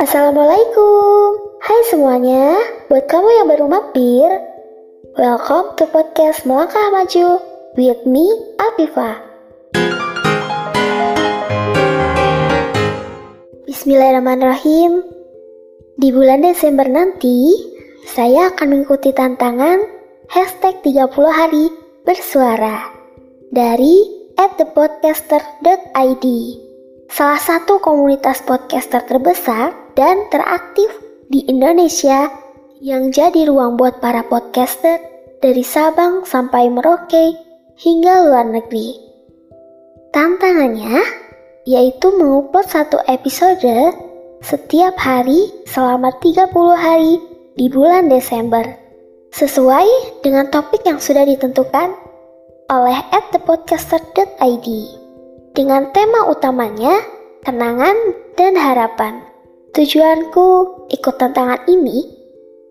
Assalamualaikum. Hai semuanya. Buat kamu yang baru mampir Welcome to podcast Melangkah Maju With me, Afifa. Bismillahirrahmanirrahim. Di bulan Desember nanti Saya akan mengikuti tantangan Hashtag 30 hari bersuara Dari at thepodcaster.id Salah satu komunitas podcaster terbesar dan teraktif di Indonesia yang jadi ruang buat para podcaster dari Sabang sampai Merauke hingga luar negeri. Tantangannya yaitu mengupload satu episode setiap hari selama 30 hari di bulan Desember sesuai dengan topik yang sudah ditentukan oleh thepodcaster.id dengan tema utamanya kenangan dan harapan. Tujuanku ikut tantangan ini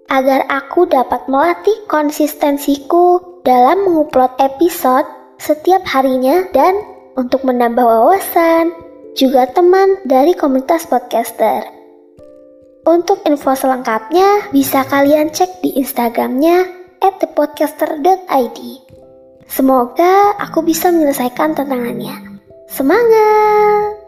agar aku dapat melatih konsistensiku dalam mengupload episode setiap harinya dan untuk menambah wawasan, juga teman dari komunitas podcaster. Untuk info selengkapnya bisa kalian cek di Instagramnya thepodcaster.id. Semoga aku bisa menyelesaikan tantangannya. Semangat!